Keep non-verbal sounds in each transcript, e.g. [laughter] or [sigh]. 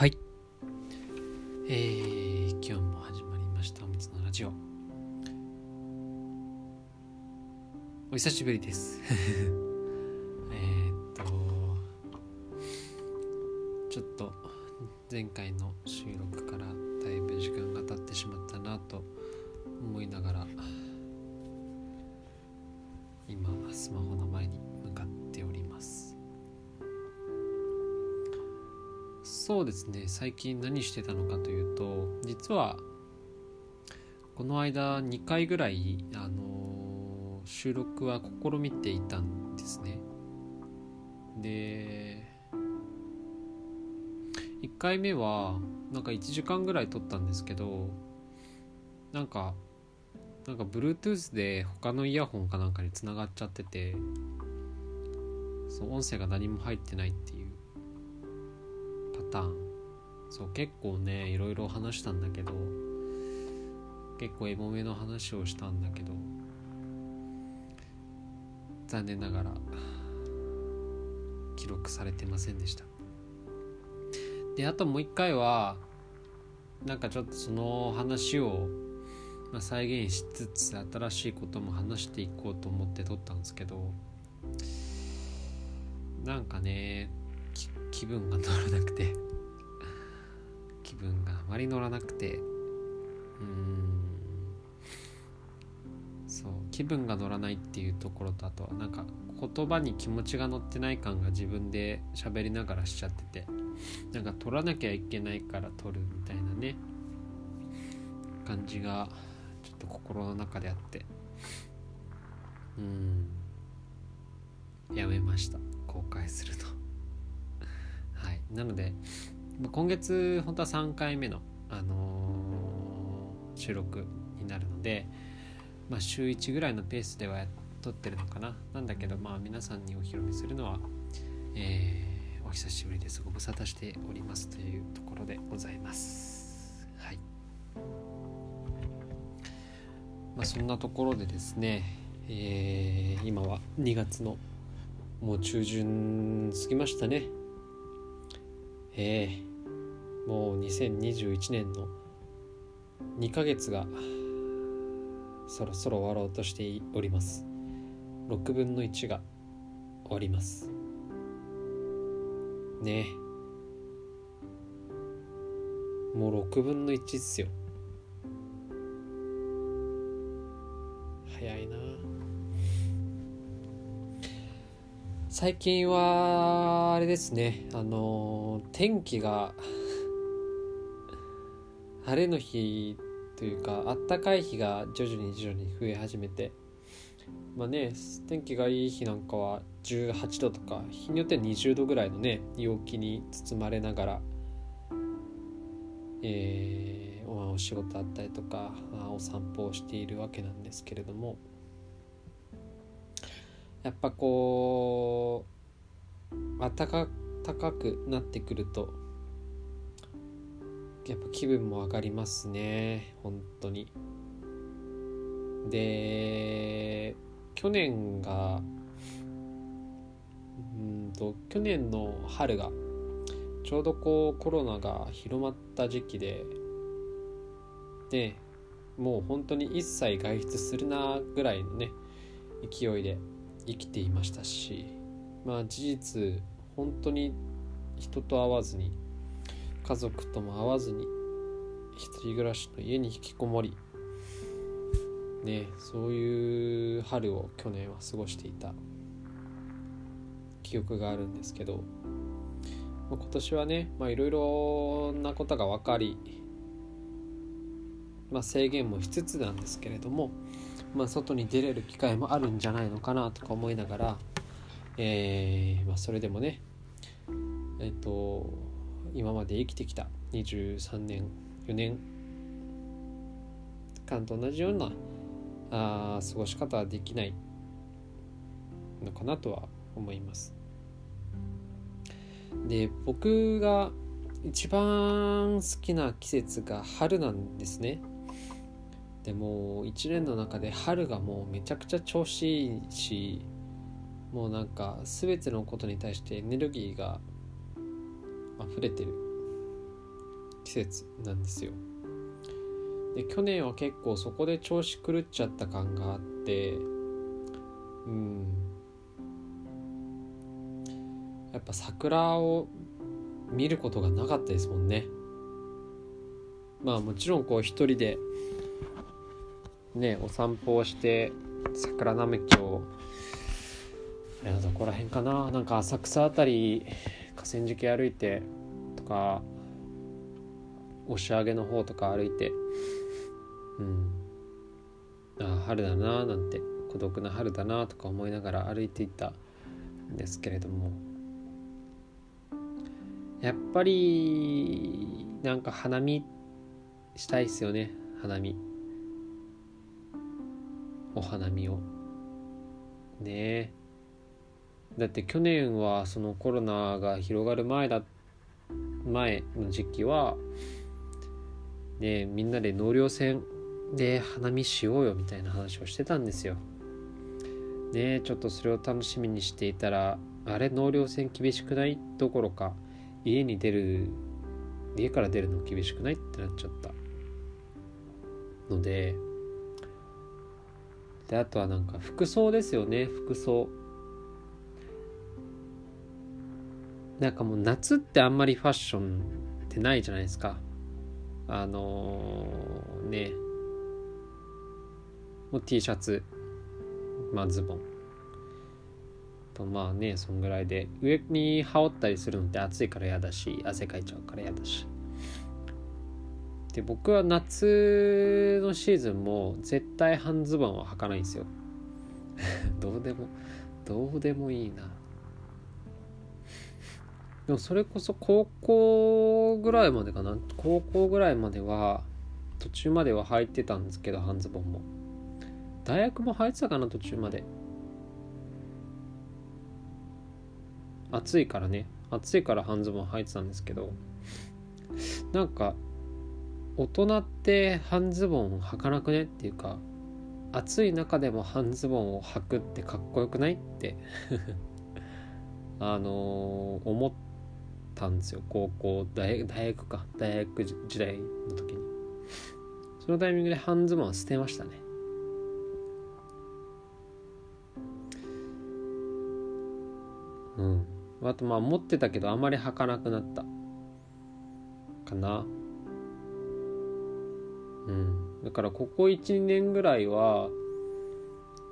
はい。えー、今日も始まりましたおみつのラジオ。お久しぶりです。[laughs] えっとちょっと前回の収録からだいぶ時間が経ってしまったなと思いながら今スマホの前にそうですね。最近何してたのかというと実はこの間2回ぐらい、あの収録は試みていたんですね。で1回目はなんか1時間ぐらい撮ったんですけどなんかなんか Bluetooth で他のイヤホンかなんかにつながっちゃっててそう音声が何も入ってないっていう。ターンそう結構ねいろいろ話したんだけど結構エモめの話をしたんだけど残念ながら記録されてませんでした。であともう一回はなんかちょっとその話を、まあ、再現しつつ新しいことも話していこうと思って撮ったんですけどなんかね気分が乗らなくて。気分があまり乗らなくて。うーん。そう。気分が乗らないっていうところとあとはなんか言葉に気持ちが乗ってない感が自分で喋りながらしちゃってて。なんか取らなきゃいけないから取るみたいなね。感じがちょっと心の中であって。うん。やめました。公開するの。なので今月本当は3回目の、あのー収録になるので、まあ、週1ぐらいのペースでは撮ってるのかな。なんだけどまあ皆さんにお披露目するのは、えーお久しぶりです。ご無沙汰しておりますというところでございます。はい。まあそんなところでですね、えー今は2月のもう中旬過ぎましたね。えーもう2021年の2ヶ月がそろそろ終わろうとしております。6分の1が終わります。ねえ。もう6分の1っすよ。早いな。最近はあれですね。あの天気が晴れの日というかあったかい日が徐々に徐々に増え始めて。まあね天気がいい日なんかは18度とか日によっては20度ぐらいのね陽気に包まれながらえーお仕事あったりとか、お散歩をしているわけなんですけれども。やっぱこう暖か高くなってくるとやっぱ気分も上がりますね本当に。で去年がうんと去年の春がちょうどこうコロナが広まった時期ででもう本当に一切外出するなぐらいのね勢いで生きていましたしまあ事実本当に人と会わずに家族とも会わずに一人暮らしの家に引きこもりねそういう春を去年は過ごしていた記憶があるんですけど、まあ、今年はねまあいろいろなことが分かり、まあ、制限もしつつなんですけれども、まあ、外に出れる機会もあるんじゃないのかなとか思いながら、えーまあ、それでもねえっと今まで生きてきた23年4年間と同じようなあ過ごし方はできないのかなとは思います。で僕が一番好きな季節が春なんですね。でも一年の中で春がもうめちゃくちゃ調子いいしもうなんか全てのことに対してエネルギーが溢れてる季節なんですよ。で去年は結構そこで調子狂っちゃった感があってうん。やっぱ桜を見ることがなかったですもんね。まあもちろんこう一人でねお散歩をして桜並木をあれはどこら辺かな。なんか浅草あたり河川敷歩いてとか押上げの方とか歩いて。うん。ああ春だななんて。孤独な春だなとか思いながら歩いていったんですけれども。やっぱりなんか花見したいっすよね花見。お花見を。ねえ。だって去年はそのコロナが広がる前だ前の時期はねみんなで納涼船で花見しようよみたいな話をしてたんですよ。ねちょっとそれを楽しみにしていたらあれ納涼船厳しくない？どころか家に出る家から出るの厳しくない？ってなっちゃったのでであとはなんか服装ですよね。服装。なんかもう夏ってあんまりファッションってないじゃないですか。あのー、ね。もう T シャツ。まあズボン。とまあねそんぐらいで。上に羽織ったりするのって暑いから嫌だし汗かいちゃうから嫌だし。で僕は夏のシーズンも絶対半ズボンは履かないんですよ。[laughs] どうでもどうでもいいな。でもそれこそ高校ぐらいまでかな。高校ぐらいまでは途中までは履いてたんですけど半ズボンも。大学も履いてたかな途中まで。暑いからね。暑いから半ズボン履いてたんですけど。なんか大人って半ズボン履かなくね？っていうか暑い中でも半ズボンを履くってかっこよくない？って [laughs] あのー、思ったんですよ。高校大大学か。大学時代の時に。そのタイミングで半ズボンは捨てましたね。うん。あとまあ持ってたけどあまり履かなくなったかな。うん。だからここ12年ぐらいは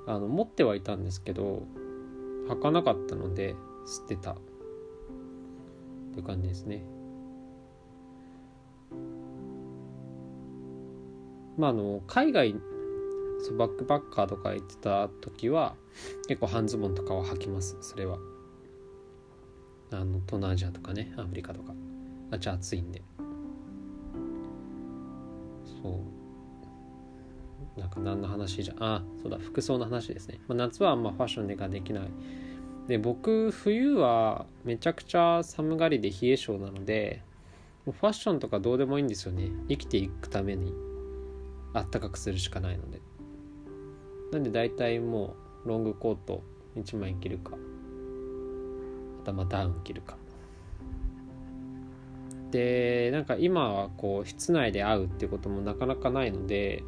あの持ってはいたんですけど履かなかったので捨てた。っていう感じですね。まああの海外そうバックパッカーとか行ってた時は結構半ズボンとかは履きます。それは。あの東南アジアとかねアフリカとか。あっち暑いんで。そう。なんか何の話じゃあそうだ服装の話ですね、まあ、夏はあんまファッションでができない。で僕冬はめちゃくちゃ寒がりで冷え性なのでファッションとかどうでもいいんですよね。生きていくために。あったかくするしかないので。なんで大体もうロングコート1枚着るか。頭ダウン着るか。でなんか今はこう室内で会うっていうこともなかなかないので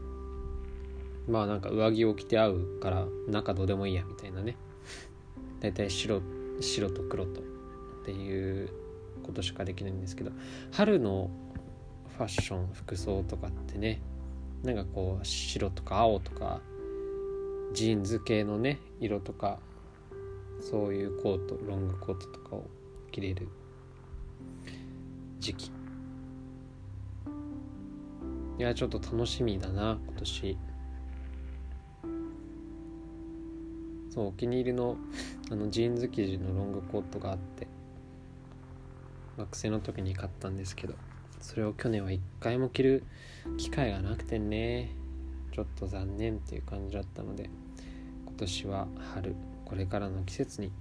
まあなんか上着を着て会うから中どうでもいいやみたいなね。大体白白と黒とっていうことしかできないんですけど春のファッション服装とかってねなんかこう白とか青とかジーンズ系のね色とかそういうコートロングコートとかを着れる時期。いやちょっと楽しみだな今年。そうお気に入りの [laughs] あのジーンズ生地のロングコートがあって学生の時に買ったんですけどそれを去年は一回も着る機会がなくてねちょっと残念っていう感じだったので今年は春これからの季節に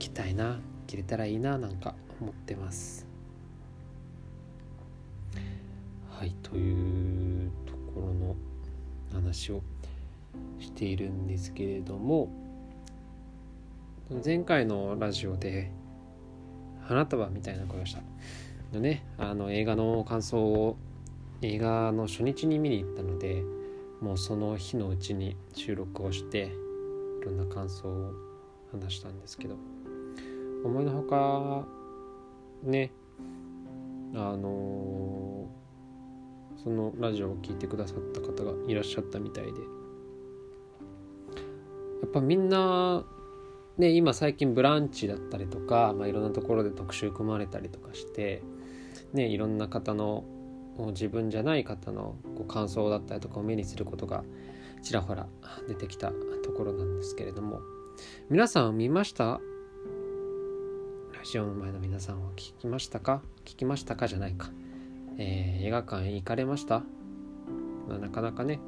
着たいな着れたらいいななんか思ってます。いというところの話をしているんですけれども前回のラジオで花束みたいな声をしたのね。あの映画の感想を映画の初日に見に行ったのでもうその日のうちに収録をしていろんな感想を話したんですけど思いのほかねあのー、そのラジオを聴いてくださった方がいらっしゃったみたいで。やっぱみんなね今最近「ブランチ」だったりとか、まあ、いろんなところで特集組まれたりとかしてねいろんな方の自分じゃない方のこう感想だったりとかを目にすることがちらほら出てきたところなんですけれども。皆さん見ました？ラジオの前の皆さんは聞きましたか？聞きましたか？じゃないか、えー、映画館へ行かれました、まあ、なかなかね。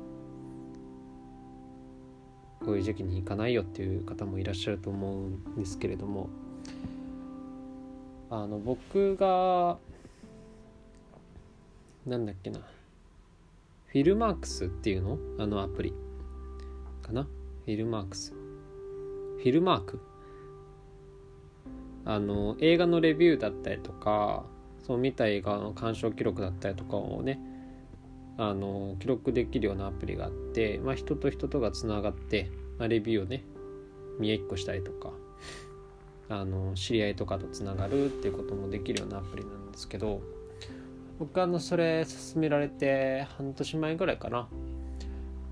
こういう時期に行かないよっていう方もいらっしゃると思うんですけれども。あの僕がなんだっけな。フィルマークスっていうの？あのアプリ。かな？フィルマークス。フィルマーク？あの映画のレビューだったりとかそう見た映画の鑑賞記録だったりとかをねあの記録できるようなアプリがあって、まあ、人と人とがつながって、まあ、レビューをね見えっこしたりとかあの知り合いとかとつながるっていうこともできるようなアプリなんですけど僕あのそれ勧められて半年前ぐらいかな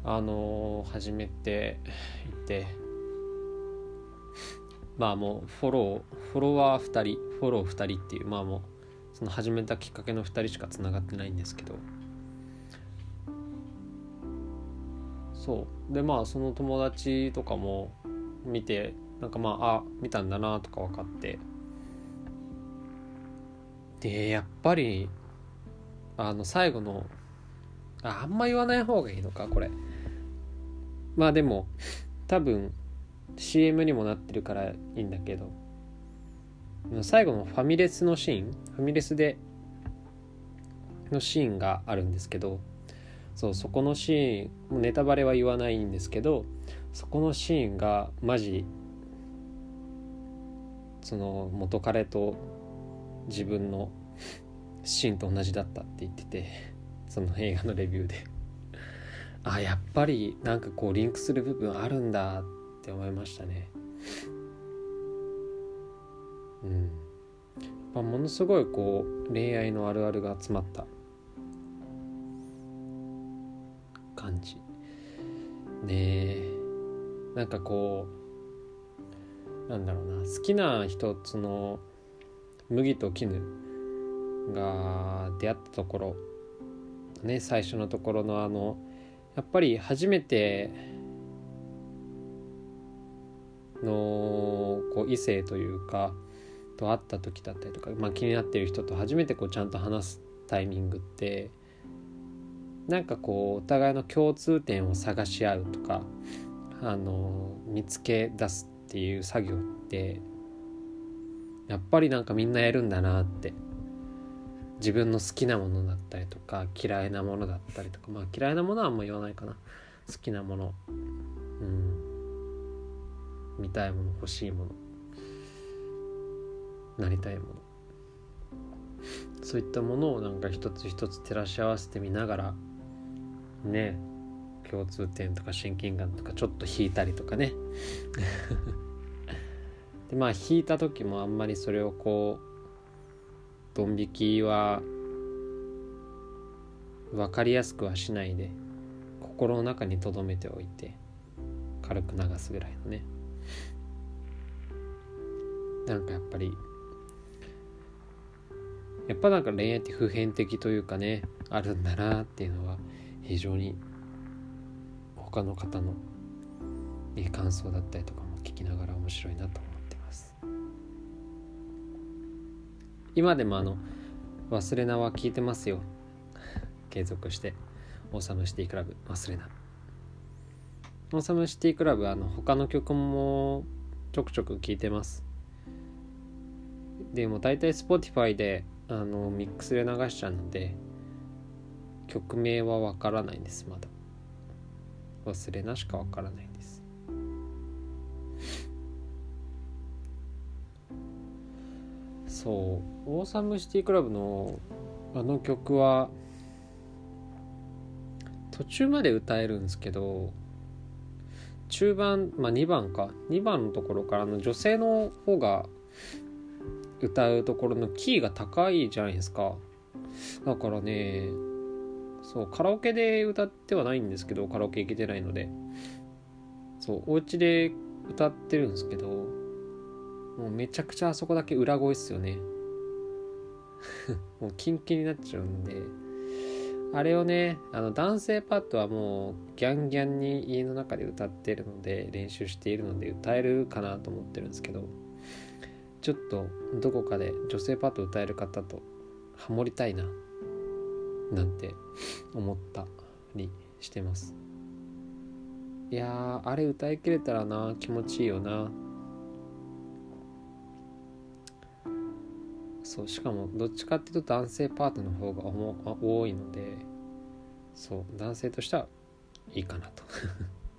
あの始めていてまあもうフォローフォロワー2人フォロー2人っていうまあもうその始めたきっかけの2人しかつながってないんですけど。そう。でまあその友達とかも見てなんかまああ見たんだなとか分かって。でやっぱりあの最後のああんま言わない方がいいのかこれ。まあでも多分 CM にもなってるからいいんだけど。最後のファミレスのシーンファミレスでのシーンがあるんですけどそうそこのシーンネタバレは言わないんですけどそこのシーンがマジその元彼と自分のシーンと同じだったって言っててその映画のレビューで。あやっぱりなんかこうリンクする部分あるんだっって思いましたね。うん。まあ、ものすごいこう恋愛のあるあるが詰まった感じ。ねえ。なんかこうなんだろうな。好きな人その麦と絹が出会ったところね最初のところのあのやっぱり初めてのこう異性というかと会った時だったりとか、まあ、気になってる人と初めてこうちゃんと話すタイミングってなんかこうお互いの共通点を探し合うとかあの見つけ出すっていう作業ってやっぱりなんかみんなやるんだなって自分の好きなものだったりとか嫌いなものだったりとかまあ嫌いなものはあんま言わないかな。好きなもの。うん。見たいもの欲しいもの。なりたいもの。そういったものをなんか一つ一つ照らし合わせてみながらね共通点とか親近感とかちょっと引いたりとかね。[laughs] でまあ引いた時もあんまりそれをこうドン引きは分かりやすくはしないで心の中に留めておいて軽く流すぐらいのね。なんかやっぱりやっぱなんか恋愛って普遍的というかねあるんだなっていうのは非常に他の方の感想だったりとかも聞きながら面白いなと思ってます。今でもあの忘れなは聞いてますよ。継続してオーサムシティクラブ忘れな。オーサムシティクラブあの他の曲もちょくちょく聞いてます。でも大体 Spotify であのミックスで流しちゃうので曲名はわからないんですまだ。忘れなしかわからないんです。そうオーサムシティクラブのあの曲は途中まで歌えるんですけど中盤、まあ、2番か。2番のところからの女性の方が歌うところのキーが高いじゃないですか。だからねそうカラオケで歌ってはないんですけどカラオケ行けてないので。そうお家で歌ってるんですけどもうめちゃくちゃあそこだけ裏声っすよね。[laughs] もうキンキンになっちゃうんで。あれをねあの男性パートはもうギャンギャンに家の中で歌ってるので練習しているので歌えるかなと思ってるんですけど。ちょっとどこかで女性パート歌える方とハモりたいななんて思ったりしてます。いやあれ歌いきれたらな気持ちいいよな。そうしかもどっちかっていうと男性パートの方が多いのでそう男性としてはいいかなと。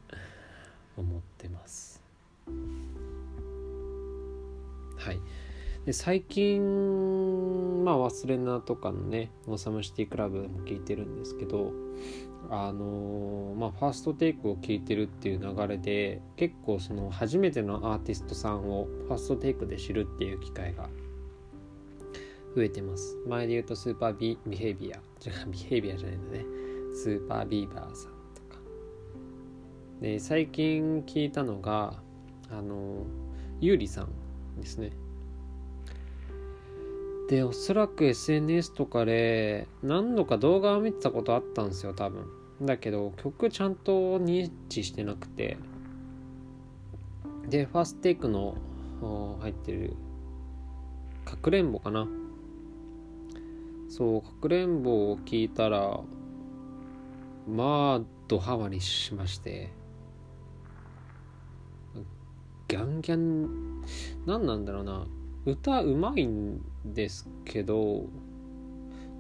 [laughs] 思ってます。はい。で最近まあ忘れなとかのねオーサムシティクラブでも聞いてるんですけどあのー、まあファーストテイクを聞いてるっていう流れで結構その初めてのアーティストさんをファーストテイクで知るっていう機会が増えてます。前で言うとスーパービビヘイビア。違うビヘイビアじゃないんだね。スーパービーバーさんとか。で最近聞いたのがあのゆうりさん。ですね。でおそらく SNS とかで何度か動画を見てたことあったんですよ多分。だけど曲ちゃんと認知してなくて。でファーストテイクの入ってるかくれんぼかな。そうかくれんぼを聞いたらまあドハマりしまして。ギャンギャン何なんだろうな。歌うまいんですけど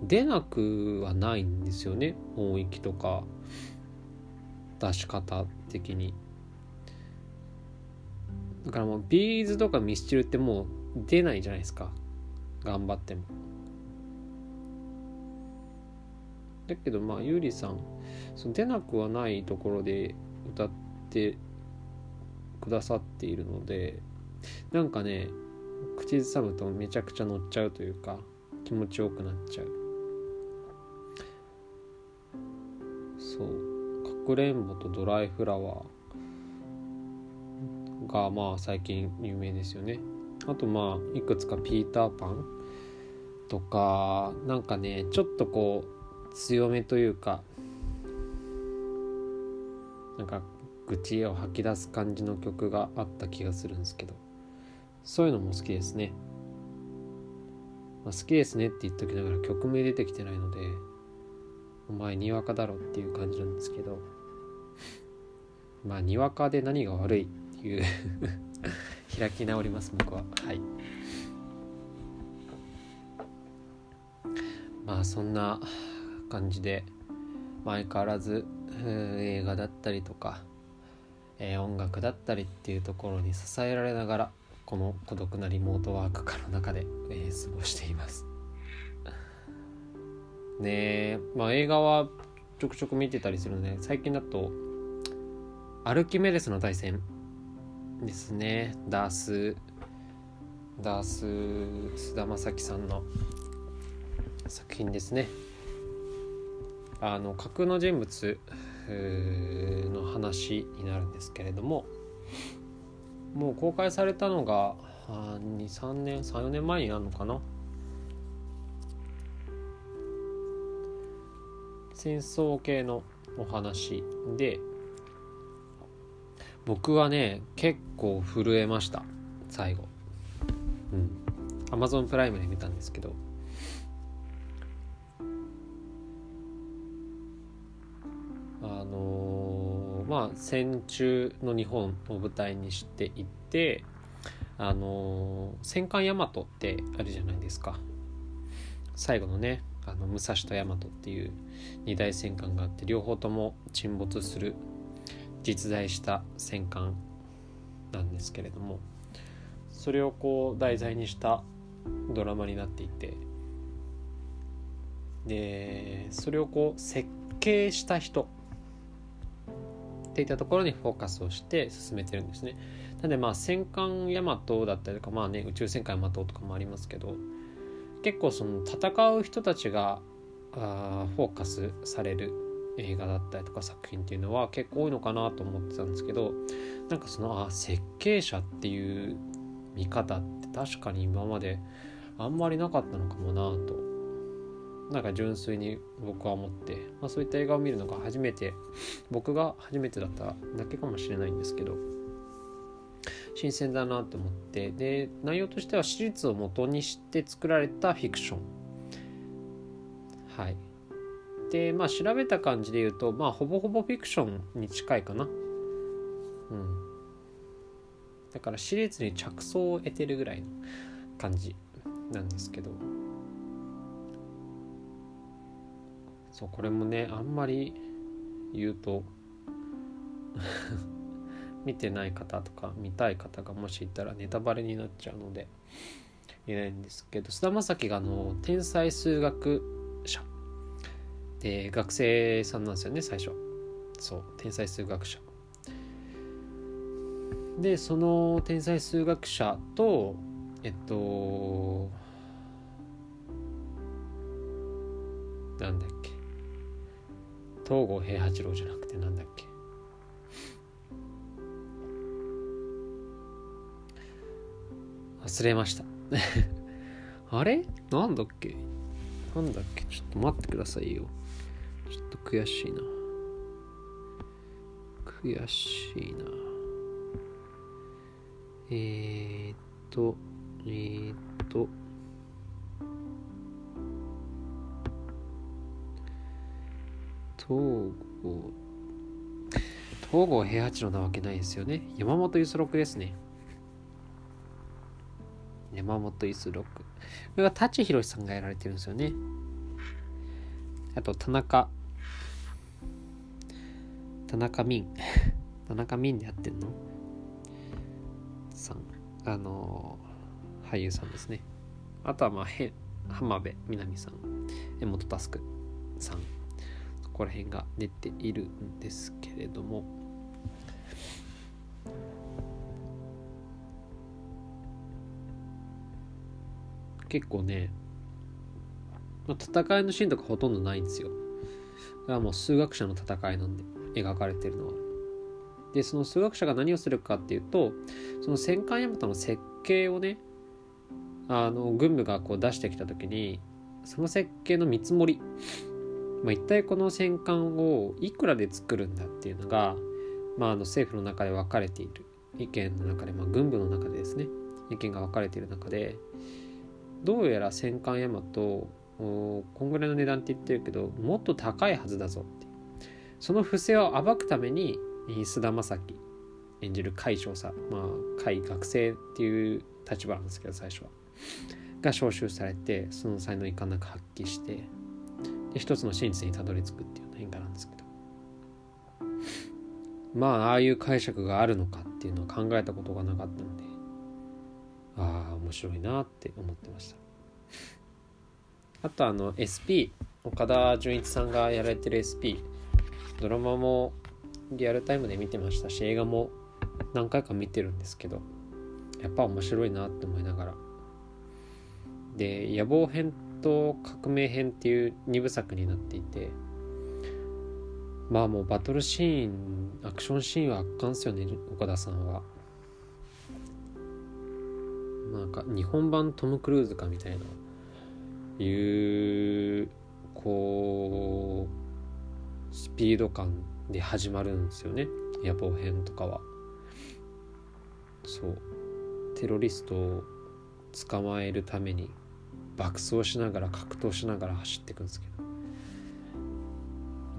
出なくはないんですよね。音域とか。出し方的に。だからもうビーズとかミスチルってもう出ないじゃないですか。頑張っても。だけどまあゆりさんその出なくはないところで歌ってくださっているのでなんかね口ずさむとめちゃくちゃ乗っちゃうというか気持ちよくなっちゃう。そう。かくれんぼとドライフラワーがまあ最近有名ですよね。あとまあいくつかピーターパン。とかなんかねちょっとこう強めというかなんか愚痴を吐き出す感じの曲があった気がするんですけど。そういうのも好きですね。まあ、好きですねって言っときながら曲名出てきてないので、お前にわかだろっていう感じなんですけど、まあにわかで何が悪いっていう [laughs] 開き直ります僕は。はい。まあそんな感じで相変わらず映画だったりとか、えー、音楽だったりっていうところに支えられながらこの孤独なリモートワーク化の中で、えー、過ごしています。[laughs] ねえまあ映画はちょくちょく見てたりするので最近だとアルキメデスの対戦ですね。ダースダース菅田将暉さんの作品ですね。あの架空の人物の話になるんですけれどももう公開されたのが23年34年前になるのかな？戦争系のお話で僕はね結構震えました最後。うん。アマゾンプライムで見たんですけど。あのーまあ、戦中の日本を舞台にしていてあの戦艦大和ってあるじゃないですか。最後のねあの武蔵と大和っていう二大戦艦があって両方とも沈没する実在した戦艦なんですけれどもそれをこう題材にしたドラマになっていてでそれをこう設計した人ていたところにフォーカスをして進めてるんですね。なんでまあ戦艦ヤマトだったりとかまあね宇宙戦艦ヤマトとかもありますけど結構その戦う人たちがあフォーカスされる映画だったりとか作品っていうのは結構多いのかなと思ってたんですけどなんかそのあ設計者っていう見方って確かに今まであんまりなかったのかもなとなんか純粋に僕は思って、まあ、そういった映画を見るのが初めて僕が初めてだっただけかもしれないんですけど新鮮だなと思ってで内容としては史実を元にして作られたフィクション。はい。でまあ調べた感じで言うとまあほぼほぼフィクションに近いかな。うん。だから史実に着想を得てるぐらいの感じなんですけど。そうこれもねあんまり言うと [laughs] 見てない方とか見たい方がもしいたらネタバレになっちゃうので言えないんですけど菅田将暉があの天才数学者。で学生さんなんですよね最初。そう天才数学者。でその天才数学者とえっとなんだっけ。東郷平八郎じゃなくてなんだっけ？忘れました。[laughs] あれ？なんだっけ？なんだっけ？ちょっと待ってくださいよ。ちょっと悔しいな。悔しいな。えー、っとえー、っと東郷東郷平八郎なわけないですよね。山本五十六ですね。山本五十六。これが舘ひろしさんがやられてるんですよね。あと田中。田中泯。[laughs] 田中泯でやってんの？さん。あの俳優さんですね。あとはまあへ浜辺美波さん。江本佑さん。そこら辺が出ているんですけれども。結構ね、まあ、戦いのシーンとかほとんどないんですよ。だからもう数学者の戦いなんで描かれてるのは。でその数学者が何をするかっていうとその戦艦大和の設計をねあの軍部がこう出してきた時にその設計の見積もり、まあ、一体この戦艦をいくらで作るんだっていうのが、まあ、あの政府の中で分かれている。意見の中で、まあ、軍部の中でですね。意見が分かれている中でどうやら戦艦大和こんぐらいの値段って言ってるけどもっと高いはずだぞってその不正を暴くために菅田将暉演じる甲斐少佐まあ甲斐学生っていう立場なんですけど最初は。が招集されてその才能いかなく発揮してで一つの真実にたどり着くっていうような変化なんですけど。まあああいう解釈があるのかっていうのを考えたことがなかったのでああ面白いなって思ってました。あとあの SP 岡田准一さんがやられてる SP ドラマもリアルタイムで見てましたし映画も何回か見てるんですけどやっぱ面白いなって思いながら。で野望編と革命編っていう2部作になっていてまあもうバトルシーンアクションシーンは圧巻ですよね岡田さんは。なんか日本版トム・クルーズかみたいないうこうスピード感で始まるんですよね。野望編とかは。そう。テロリストを捕まえるために爆走しながら格闘しながら走っていくんですけど。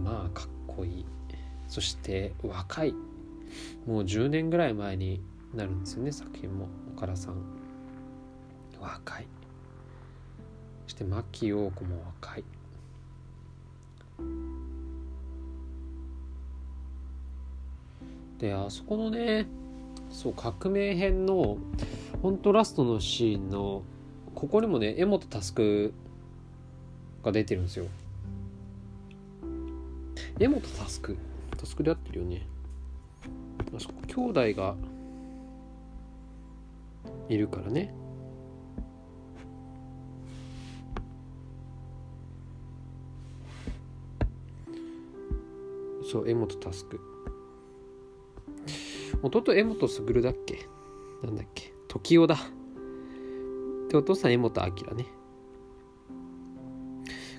まあかっこいい。そして若い。もう10年ぐらい前になるんですよね作品も岡田さん。若い。そして牧陽子も若い。であそこのねそう革命編の本当ラストのシーンのここにもね柄本佑が出てるんですよ。柄本佑佑で合ってるよね。あそこ兄弟がいるからね。そう柄本佑弟柄本卓だっけ？なんだっけ？時代だ。でお父さん柄本明ね。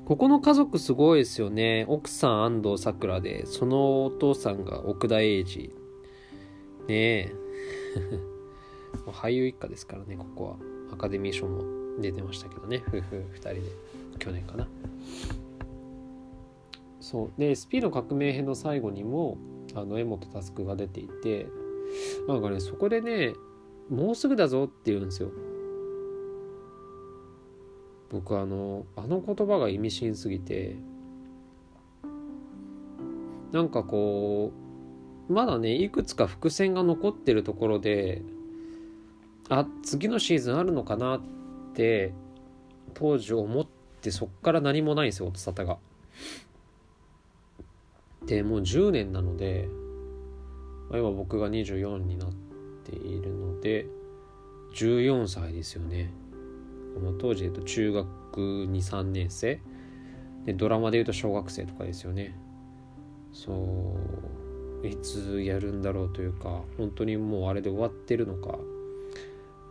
ここの家族すごいですよね。奥さん安藤サクラでそのお父さんが奥田英二ねえ。[laughs] 俳優一家ですからねここは。アカデミー賞も出てましたけどね。夫婦2人で。去年かな。そう。で SP の革命編の最後にもあの柄本佑が出ていて。なんかねそこでねもうすぐだぞって言うんですよ。僕あのあの言葉が意味深すぎてなんかこうまだねいくつか伏線が残ってるところであ次のシーズンあるのかなって当時思ってそっから何もないんですよ音沙汰が。でもう10年なので、まあ、今僕が24になっているので14歳ですよね。この当時で言うと中学23年生。でドラマで言うと小学生とかですよね。そういつやるんだろうというか本当にもうあれで終わってるのか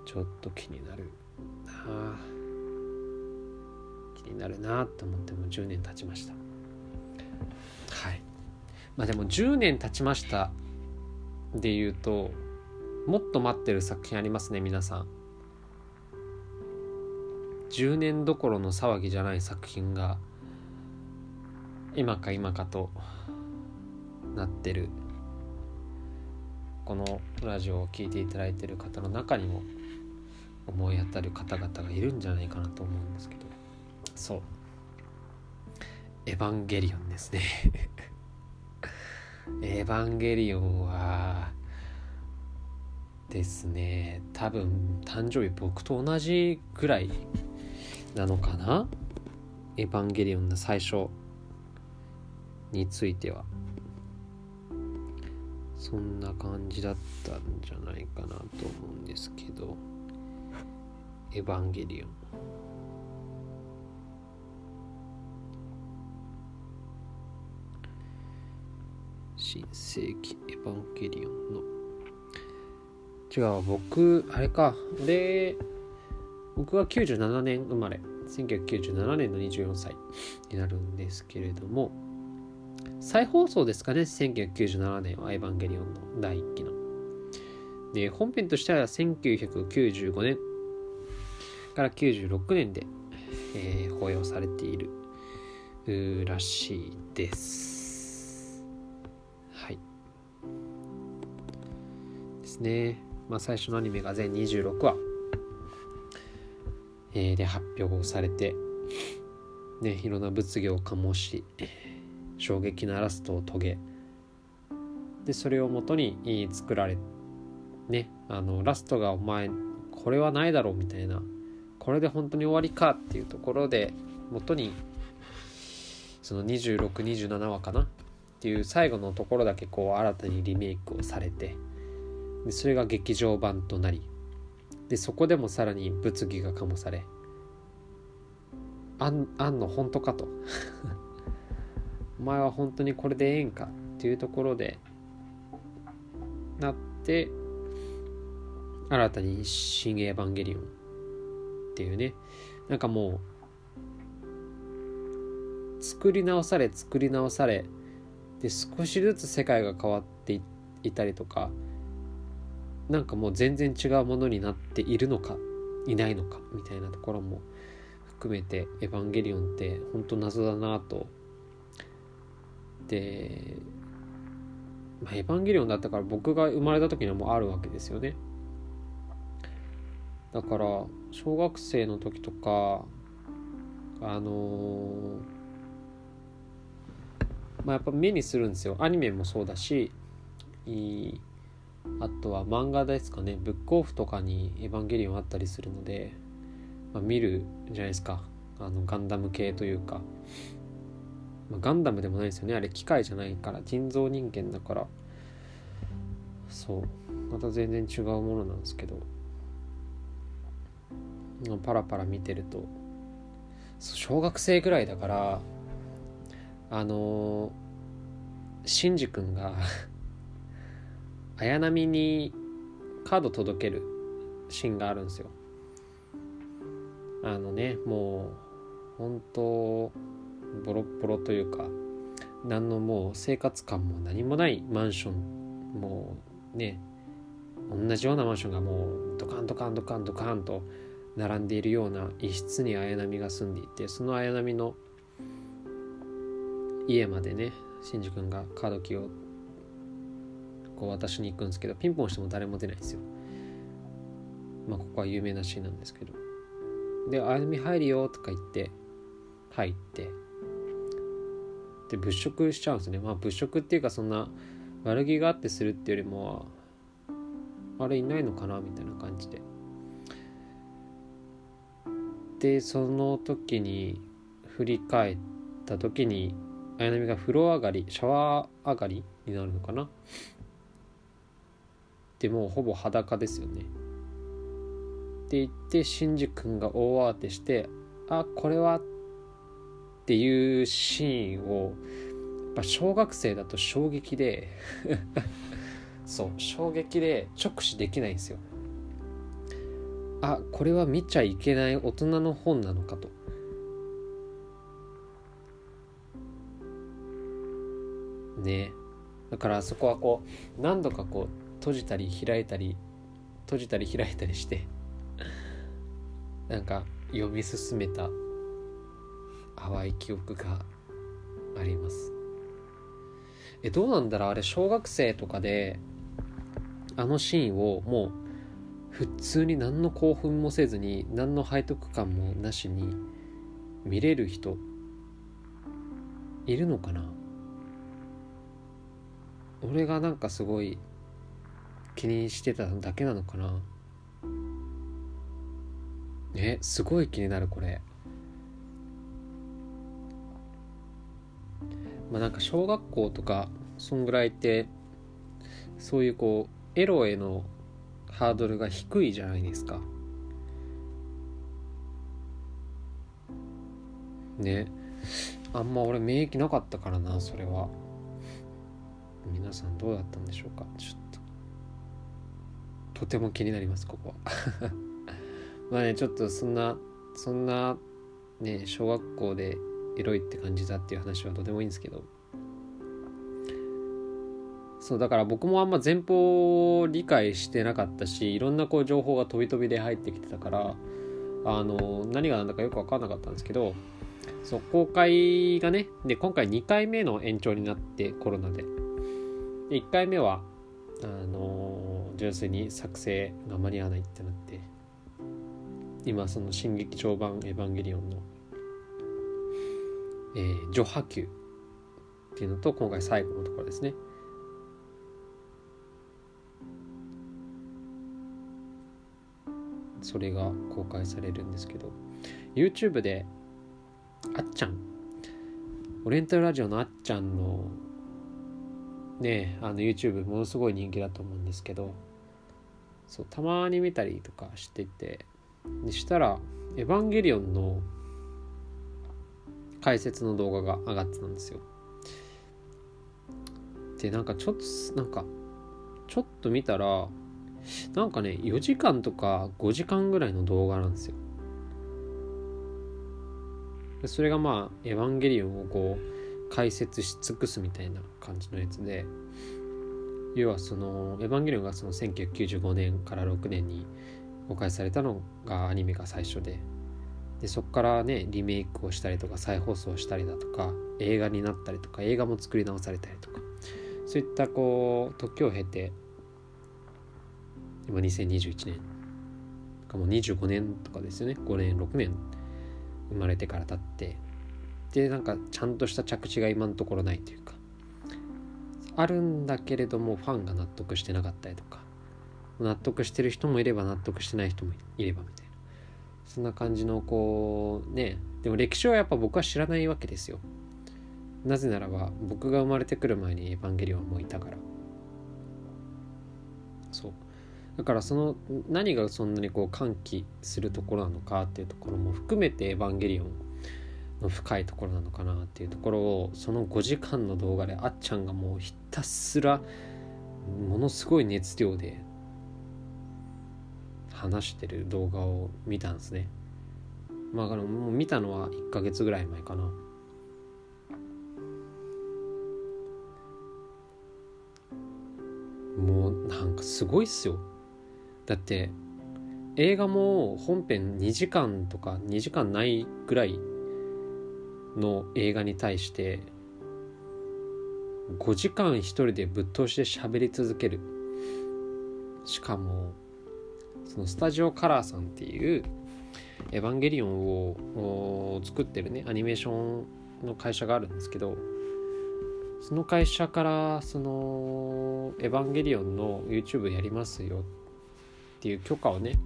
ちょっと気になるな。気になるなと思っても10年経ちました。はい。まあでも10年経ちましたで言うともっと待ってる作品ありますね皆さん。10年どころの騒ぎじゃない作品が今か今かとなってる。このラジオを聴いていただいてる方の中にも思い当たる方々がいるんじゃないかなと思うんですけど。そう。エヴァンゲリオンですね。[laughs] エヴァンゲリオンはですね多分誕生日僕と同じぐらいなのかな？エヴァンゲリオンの最初については。そんな感じだったんじゃないかなと思うんですけど。エヴァンゲリオン。新世紀エヴァンゲリオンの。違う僕あれか。俺僕は97年生まれ1997年の24歳になるんですけれども再放送ですかね1997年はエヴァンゲリオンの第1期ので本編としては1995年から96年で、えー、放映されているらしいです。はい。ですね。まあ最初のアニメが全26話、えー、で発表されて、ね、いろんな物議を醸し、衝撃なラストを遂げ、で、それをもとに作られ、ね、あの、ラストがお前、これはないだろうみたいなこれで本当に終わりかっていうところで元にその2627話かなっていう最後のところだけこう新たにリメイクをされてでそれが劇場版となりでそこでもさらに物議が醸されあんあんの本当かと。[laughs] お前は本当にこれでええんかっていうところでなって新たに「新エヴァンゲリオン」っていうねなんかもう作り直され作り直されで少しずつ世界が変わっていったりとかなんかもう全然違うものになっているのかいないのかみたいなところも含めて「エヴァンゲリオン」って本当謎だなと。で、まあ、エヴァンゲリオンだったから僕が生まれた時にはもうあるわけですよね。だから小学生の時とかあのー、まあやっぱ目にするんですよアニメもそうだしあとは漫画ですかね。ブックオフとかに「エヴァンゲリオン」あったりするので、まあ、見るじゃないですか。あのガンダム系というか、まあ、ガンダムでもないですよね。あれ機械じゃないから人造人間だから。そう。また全然違うものなんですけど。パラパラ見てると。小学生ぐらいだからあのシンジ君が綾波にカード届けるシーンがあるんですよ。あのねもう本当ボロボロというか何のもう生活感も何もないマンションもうね同じようなマンションがもうドカンドカンドカンドカンと並んでいるような一室に綾波が住んでいてその綾波の家までね真司君がカードキーをこう渡しに行くんですけどピンポンしても誰も出ないんですよ。まあここは有名なシーンなんですけど。で「綾波入るよ」とか言って入って。で物色しちゃうんですね。まあ物色っていうかそんな悪気があってするっていうよりもあれいないのかなみたいな感じで。でその時に振り返った時に綾波が風呂上がりシャワー上がりになるのかなでもうほぼ裸ですよね。って言ってシンジ君が大慌てしてあこれはっていうシーンをやっぱ小学生だと衝撃で [laughs] そう衝撃で直視できないんですよ。あこれは見ちゃいけない大人の本なのかと。ね。だからそこはこう何度かこう閉じたり開いたり閉じたり開いたりしてなんか読み進めた淡い記憶があります。えどうなんだろう？あれ小学生とかであのシーンをもう普通に何の興奮もせずに何の背徳感もなしに見れる人いるのかな？俺がなんかすごい気にしてただけなのかな？ねすごい気になるこれ。まあなんか小学校とかそんぐらいってそういうこうエロへのハードルが低いじゃないですか。ね。あんま俺免疫なかったからなそれは。皆さんどうだったんでしょうか？ちょっととても気になりますここは。[laughs] まあねちょっとそんなそんなね小学校でエロいって感じだっていう話はとてもいいんですけど。そうだから僕もあんま前方を理解してなかったしいろんなこう情報が飛び飛びで入ってきてたからあの何が何だかよく分かんなかったんですけどそう公開がねで今回2回目の延長になってコロナで。で1回目はあの純粋に作成が間に合わないってなって今その新劇場版エヴァンゲリオンの、えー、序波球っていうのと今回最後のところですね。それが公開されるんですけど YouTube であっちゃんオリエンタルラジオのあっちゃんのねあの YouTube ものすごい人気だと思うんですけどそうたまに見たりとかしててにしたら「エヴァンゲリオン」の解説の動画が上がってたんですよ。でなんかちょっとなんかちょっと見たらなんかね4時間とか5時間ぐらいの動画なんですよ。それがまあ「エヴァンゲリオン」をこう解説し尽くすみたいな感じのやつで要はその「エヴァンゲリオン」がその1995年から6年に公開されたのがアニメが最初ででそこからねリメイクをしたりとか再放送したりだとか映画になったりとか映画も作り直されたりとかそういったこう時を経て今2021年かもう25年とかですよね。5年6年生まれてから経ってでなんかちゃんとした着地が今のところないというかあるんだけれどもファンが納得してなかったりとか納得してる人もいれば納得してない人もいればみたいな。そんな感じのこうね。でも歴史はやっぱ僕は知らないわけですよ。なぜならば僕が生まれてくる前にエヴァンゲリオンもいたから。そう。だからその何がそんなにこう歓喜するところなのかっていうところも含めてエヴァンゲリオンの深いところなのかなっていうところをその5時間の動画であっちゃんがもうひたすらものすごい熱量で話してる動画を見たんですね。まあもう見たのは1ヶ月ぐらい前かな。もうなんかすごいっすよ。だって映画も本編2時間とか2時間ないぐらいの映画に対して5時間一人でぶっ通しで喋り続ける。しかもそのスタジオカラーさんっていうエヴァンゲリオンを作ってるねアニメーションの会社があるんですけどその会社からそのエヴァンゲリオンの YouTube やりますよっていう許可をね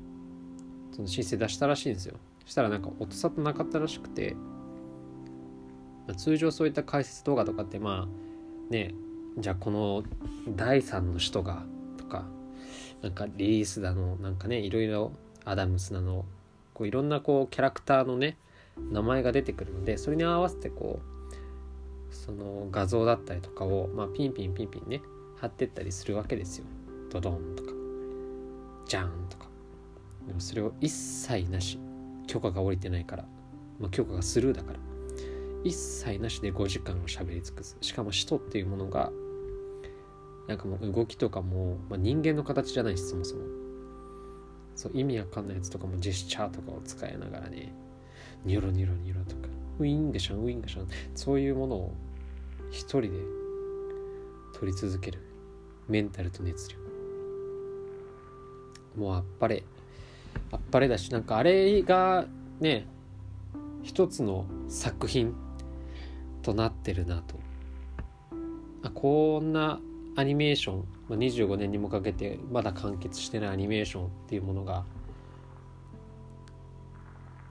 その申請出したらしいんですよ。したらなんか音沙汰なかったらしくて通常そういった解説動画とかってまあねじゃあこの第3の人がとかなんかリリースだのなんかねいろいろアダムスなのこういろんなこうキャラクターのね名前が出てくるのでそれに合わせてこうその画像だったりとかを、まあ、ピンピンピンピンね貼ってったりするわけですよ。ドドンとかじゃんとかでもそれを一切なし許可が下りてないから、まあ、許可がスルーだから一切なしで5時間を喋り尽くす。しかも使徒っていうものがなんかもう動きとかも、まあ、人間の形じゃないしそもそも。そう意味わかんないやつとかもジェスチャーとかを使いながらね。ニョロニョロニョロとか。ウィンガシャンウィンガシャン。そういうものを一人で取り続ける。メンタルと熱量。もうあっぱれ。あっぱれだしなんかあれがね一つの作品。となってるなと。あこんなアニメーションま25年にもかけてまだ完結してないアニメーションっていうものが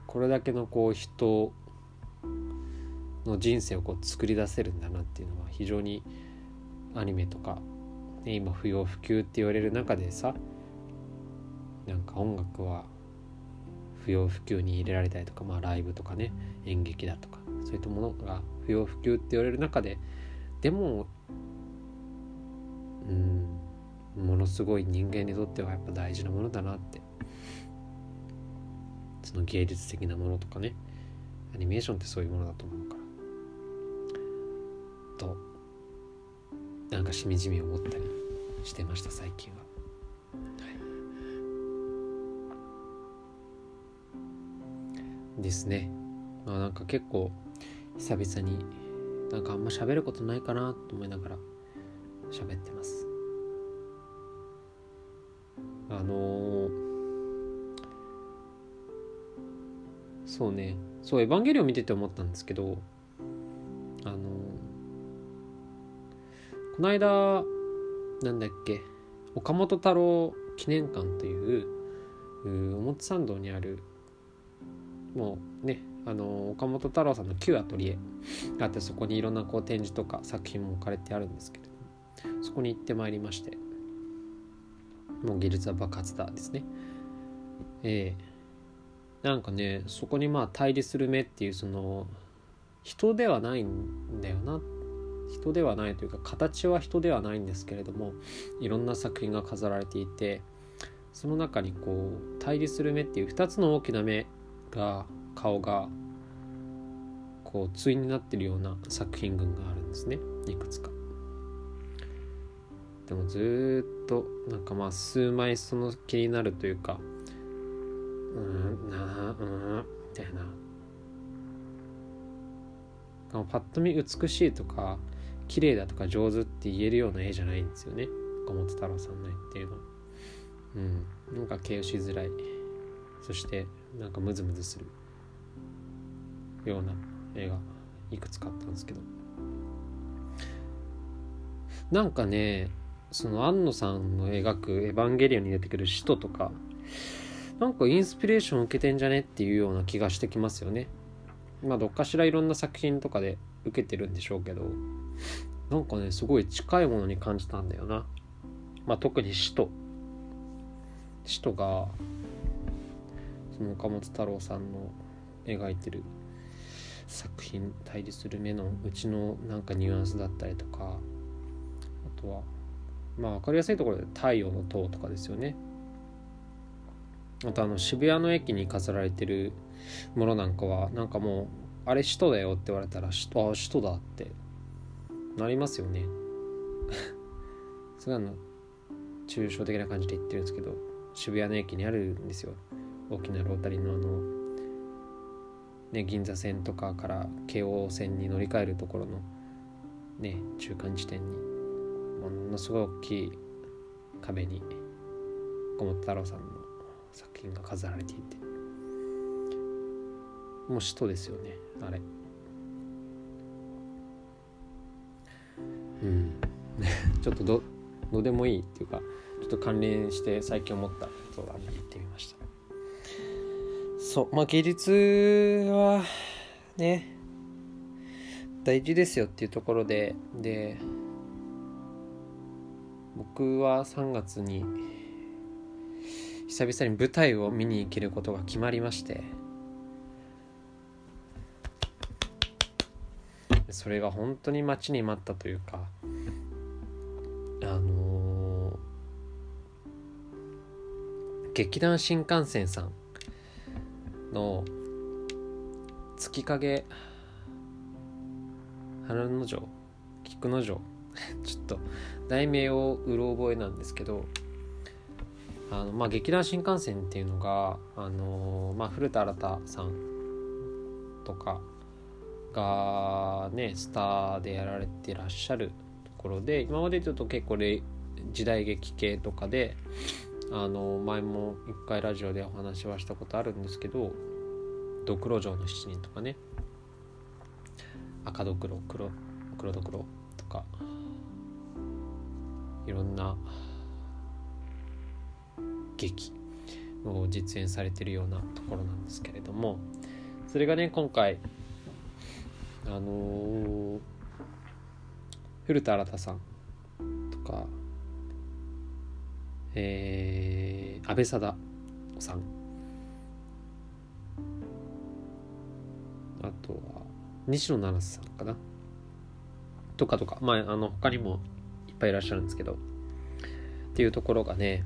これだけのこう人の人生をこう作り出せるんだなっていうのは非常にアニメとか、ね、今不要不急って言われる中でさなんか音楽は不要不急に入れられたりとか、まあ、ライブとかね演劇だとかそういったものが不要不急って言われる中ででもうんものすごい人間にとってはやっぱ大事なものだなってその芸術的なものとかねアニメーションってそういうものだと思うからとなんかしみじみ思ったりしてました最近は。ですね。まあなんか結構久々になんかあんま喋ることないかなと思いながら喋ってます。あのー、そうねそうエヴァンゲリオン見てて思ったんですけどあのー、この間なんだっけ岡本太郎記念館という表参道にあるもうねあの岡本太郎さんの旧アトリエがあってそこにいろんなこう展示とか作品も置かれてあるんですけれどもそこに行ってまいりましてもう技術は爆発だですね。えー、なんかねそこにまあ対立する目っていうその人ではないんだよな。人ではないというか形は人ではないんですけれどもいろんな作品が飾られていてその中にこう対立する目っていう2つの大きな目が顔がこう対になってるような作品群があるんですね。いくつか。でもずっとなんかまあ数枚その気になるというかうんなあうんみたいな。パッと見美しいとか綺麗だとか上手って言えるような絵じゃないんですよね。岡本太郎さんの絵っていうのは。うん。なんか形容しづらい。そしてなんかムズムズする。ような絵がいくつかあったんですけど。なんかねその庵野さんの描く「エヴァンゲリオン」に出てくる使徒とかなんかインスピレーション受けてんじゃねっていうような気がしてきますよね。まあどっかしらいろんな作品とかで受けてるんでしょうけどなんかねすごい近いものに感じたんだよな。まあ特に使徒。使徒がその岡本太郎さんの描いてる作品対立する目のうちのなんかニュアンスだったりとかあとはまあ分かりやすいところで「太陽の塔」とかですよね。あとあの渋谷の駅に飾られてるものなんかはなんかもうあれ首都だよって言われたら首都あ首都だってなりますよね。[laughs] そういうの抽象的な感じで言ってるんですけど渋谷の駅にあるんですよ。大きなロータリーのあのね銀座線とかから京王線に乗り換えるところのね中間地点にものすごい大きい壁に小本太郎さんの作品が飾られていて。もう首都ですよねあれ。うん。[laughs] ちょっとどどうでもいいっていうかちょっと関連して最近思ったことが言ってみました。そうまあ芸術はね大事ですよっていうところでで僕は3月に久々に舞台を見に行けることが決まりましてそれが本当に待ちに待ったというかあのー、劇団新幹線さんの月影花の城菊之丞 [laughs] ちょっと題名をうろ覚えなんですけどあのまあ劇団新幹線っていうのがあのまあ古田新太さんとかがねスターでやられてらっしゃるところで今までちょっと結構時代劇系とかであの前も一回ラジオでお話はしたことあるんですけど「ドクロ城の七人」とかね。赤ドクロ黒黒ドクロとか。いろんな劇を実演されてるようなところなんですけれども。それがね今回あのー、古田新太さんとかえー、安倍貞さん。あとは西野七瀬さんかな。とかとか。まああの他にもいっぱいいらっしゃるんですけど。っていうところがね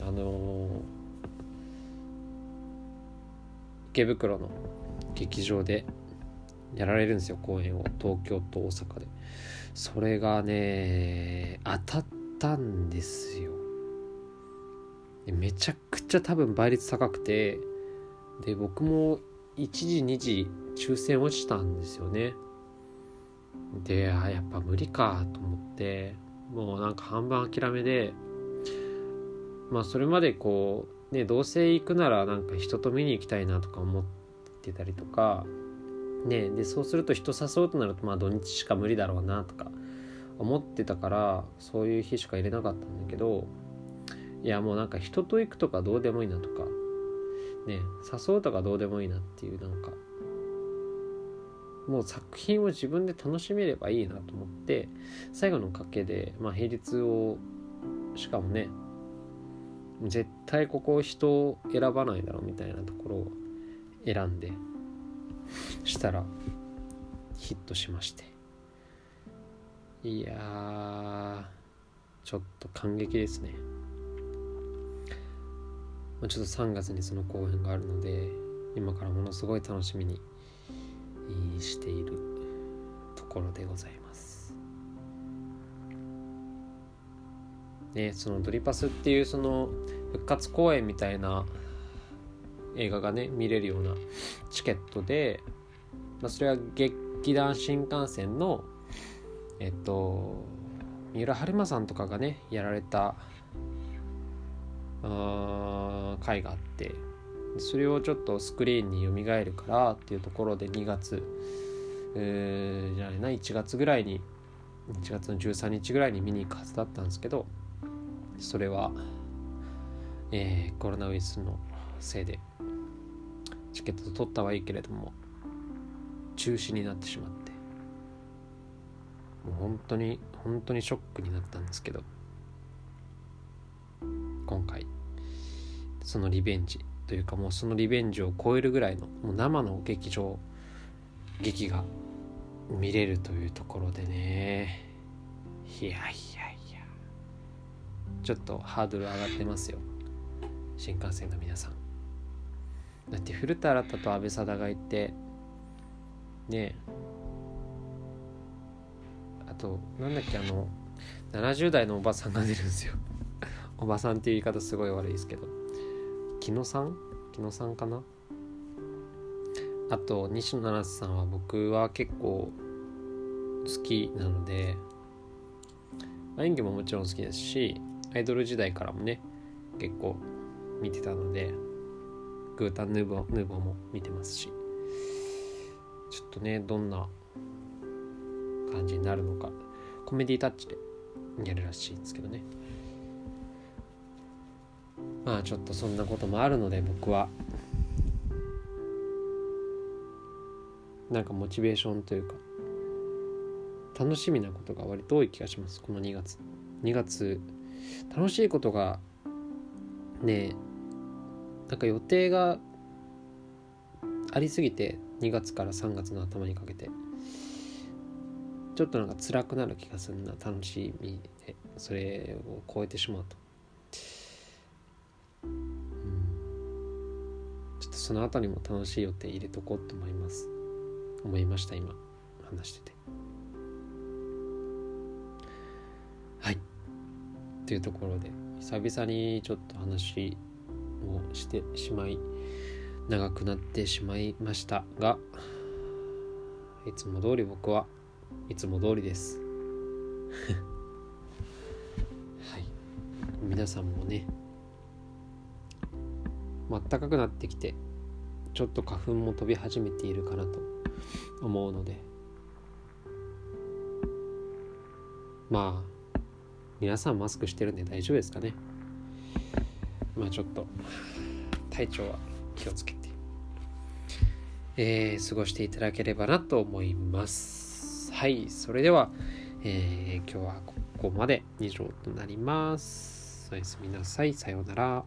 あのー、池袋の劇場でやられるんですよ。公演を。東京と大阪で。それがね当たったんですよ。めちゃくちゃ多分倍率高くてで僕も1時2時抽選落ちたんですよね。であやっぱ無理かと思ってもうなんか半分諦めでまあそれまでこうねどうせ行くならなんか人と見に行きたいなとか思ってたりとかねでそうすると人誘うとなるとまあ土日しか無理だろうなとか思ってたからそういう日しか入れなかったんだけどいやもうなんか人と行くとかどうでもいいなとか。ね誘うとかどうでもいいなっていうなんか。もう作品を自分で楽しめればいいなと思って最後の賭けでまあ平日をしかもね絶対ここ人を選ばないだろうみたいなところを選んでしたらヒットしまして。いやちょっと感激ですね。ちょっと3月にその公演があるので今からものすごい楽しみにしているところでございます。ねそのドリパスっていうその復活公演みたいな映画がね見れるようなチケットで、まあ、それは劇団新幹線のえっと三浦春馬さんとかがねやられた回があって。それをちょっとスクリーンによみがえるからっていうところで2月、えー、じゃないな1月ぐらいに1月の13日ぐらいに見に行くはずだったんですけどそれは、えー、コロナウイルスのせいでチケット取ったはいいけれども中止になってしまってもう本当に本当にショックになったんですけど。今回。そのリベンジ。というかもうそのリベンジを超えるぐらいのもう生の劇場劇が見れるというところでね。いやいやいや。ちょっとハードル上がってますよ。新幹線の皆さん。だって古田新太と阿部貞がいてね。あとなんだっけあの70代のおばさんが出るんですよ。おばさんっていう言い方すごい悪いですけど。木野さん？木野さんかな？あと西野七瀬さんは僕は結構好きなので、演技ももちろん好きですしアイドル時代からもね結構見てたのでグータンヌーボーヌーボーも見てますしちょっとねどんな感じになるのかコメディタッチでやるらしいんですけどね。まあちょっとそんなこともあるので僕は。なんかモチベーションというか楽しみなことが割と多い気がします。この2月。2月楽しいことがねなんか予定がありすぎて2月から3月の頭にかけてちょっとなんか辛くなる気がするな。楽しみでそれを超えてしまうと、その後にも楽しい予定入れとこうと思います。思いました今。話してて。はい。というところで久々にちょっと話をしてしまい長くなってしまいましたがいつも通り僕はいつも通りです。[laughs] はい。皆さんもね暖かくなってきてちょっと花粉も飛び始めているかなと思うので。まあ皆さんマスクしてるんで大丈夫ですかね。まあちょっと体調は気をつけて、えー、過ごしていただければなと思います。はいそれでは、えー、今日はここまで以上となります。おやすみなさい。さようなら。